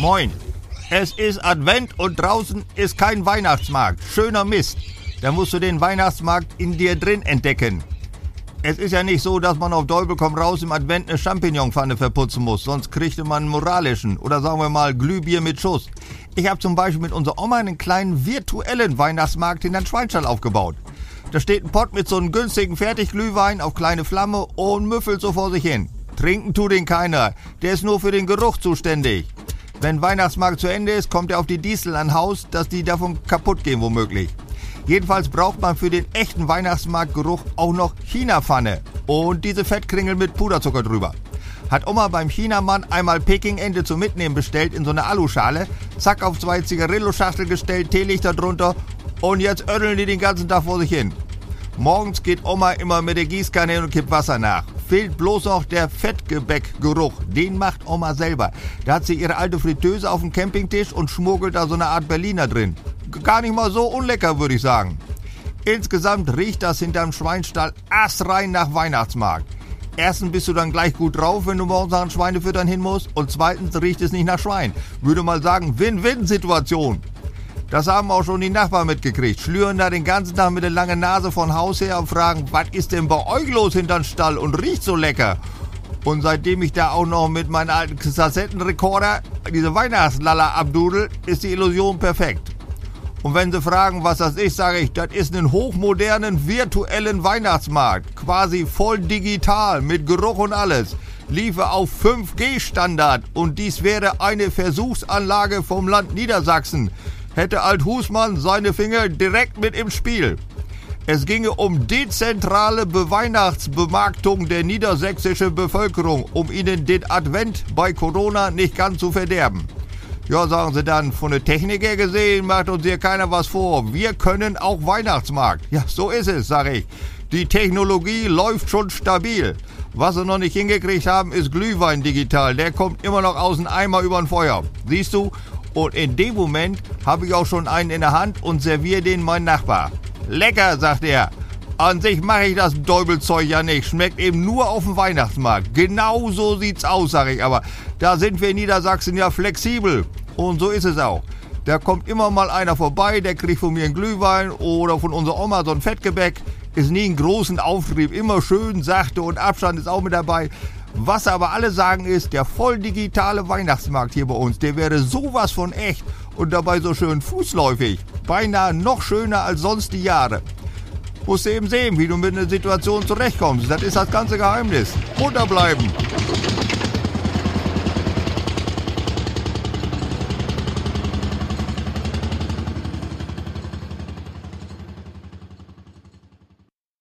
Moin. Es ist Advent und draußen ist kein Weihnachtsmarkt. Schöner Mist. Da musst du den Weihnachtsmarkt in dir drin entdecken. Es ist ja nicht so, dass man auf Teufel komm raus im Advent eine Champignonpfanne verputzen muss, sonst kriegte man einen moralischen oder sagen wir mal Glühbier mit Schuss. Ich habe zum Beispiel mit unserer Oma einen kleinen virtuellen Weihnachtsmarkt in den Schweinstall aufgebaut. Da steht ein Pott mit so einem günstigen Fertigglühwein auf kleine Flamme und müffelt so vor sich hin. Trinken tut ihn keiner, der ist nur für den Geruch zuständig. Wenn Weihnachtsmarkt zu Ende ist, kommt er auf die Diesel an Haus, dass die davon kaputt gehen womöglich. Jedenfalls braucht man für den echten Weihnachtsmarktgeruch auch noch China-Pfanne und diese Fettkringel mit Puderzucker drüber. Hat Oma beim Chinamann einmal Peking-Ente zum Mitnehmen bestellt in so einer Aluschale, zack auf zwei Zigarillo-Schachtel gestellt, Teelichter drunter und jetzt ödeln die den ganzen Tag vor sich hin. Morgens geht Oma immer mit der Gießkanne und kippt Wasser nach. Fehlt bloß noch der Fettgebäckgeruch. Den macht Oma selber. Da hat sie ihre alte Fritteuse auf dem Campingtisch und schmuggelt da so eine Art Berliner drin. Gar nicht mal so unlecker, würde ich sagen. Insgesamt riecht das hinterm Schweinstall assrein nach Weihnachtsmarkt. Erstens bist du dann gleich gut drauf, wenn du morgens an Schweinefüttern hin musst. Und zweitens riecht es nicht nach Schwein. Würde mal sagen, Win-Win-Situation. Das haben auch schon die Nachbarn mitgekriegt. Schlüren da den ganzen Tag mit der langen Nase von Haus her und fragen, was ist denn bei euch los hinterm Stall und riecht so lecker? Und seitdem ich da auch noch mit meinem alten Kassettenrekorder diese Weihnachtslala abdudel, ist die Illusion perfekt. Und wenn Sie fragen, was das ist, sage ich, das ist ein hochmodernen virtuellen Weihnachtsmarkt. Quasi voll digital, mit Geruch und alles. Liefe auf 5G-Standard und dies wäre eine Versuchsanlage vom Land Niedersachsen. Hätte Alt Husmann seine Finger direkt mit im Spiel. Es ginge um dezentrale Beweihnachtsbemarktung der niedersächsischen Bevölkerung, um ihnen den Advent bei Corona nicht ganz zu verderben. Ja, sagen sie dann, von der Technik her gesehen macht uns hier keiner was vor. Wir können auch Weihnachtsmarkt. Ja, so ist es, sag ich. Die Technologie läuft schon stabil. Was sie noch nicht hingekriegt haben, ist Glühwein digital. Der kommt immer noch aus dem Eimer über ein Feuer. Siehst du? Und in dem Moment habe ich auch schon einen in der Hand und serviere den mein Nachbar. Lecker, sagt er. An sich mache ich das Däubelzeug ja nicht. Schmeckt eben nur auf dem Weihnachtsmarkt. Genau so sieht's aus, sag ich. Aber da sind wir in Niedersachsen ja flexibel. Und so ist es auch. Da kommt immer mal einer vorbei, der kriegt von mir einen Glühwein oder von unserer Oma so ein Fettgebäck. Ist nie ein großen Auftrieb, immer schön sachte und Abstand ist auch mit dabei. Was aber alle sagen ist, der voll digitale Weihnachtsmarkt hier bei uns, der wäre sowas von echt und dabei so schön fußläufig. Beinahe noch schöner als sonst die Jahre. Musst du eben sehen, wie du mit einer Situation zurechtkommst. Das ist das ganze Geheimnis. Unterbleiben.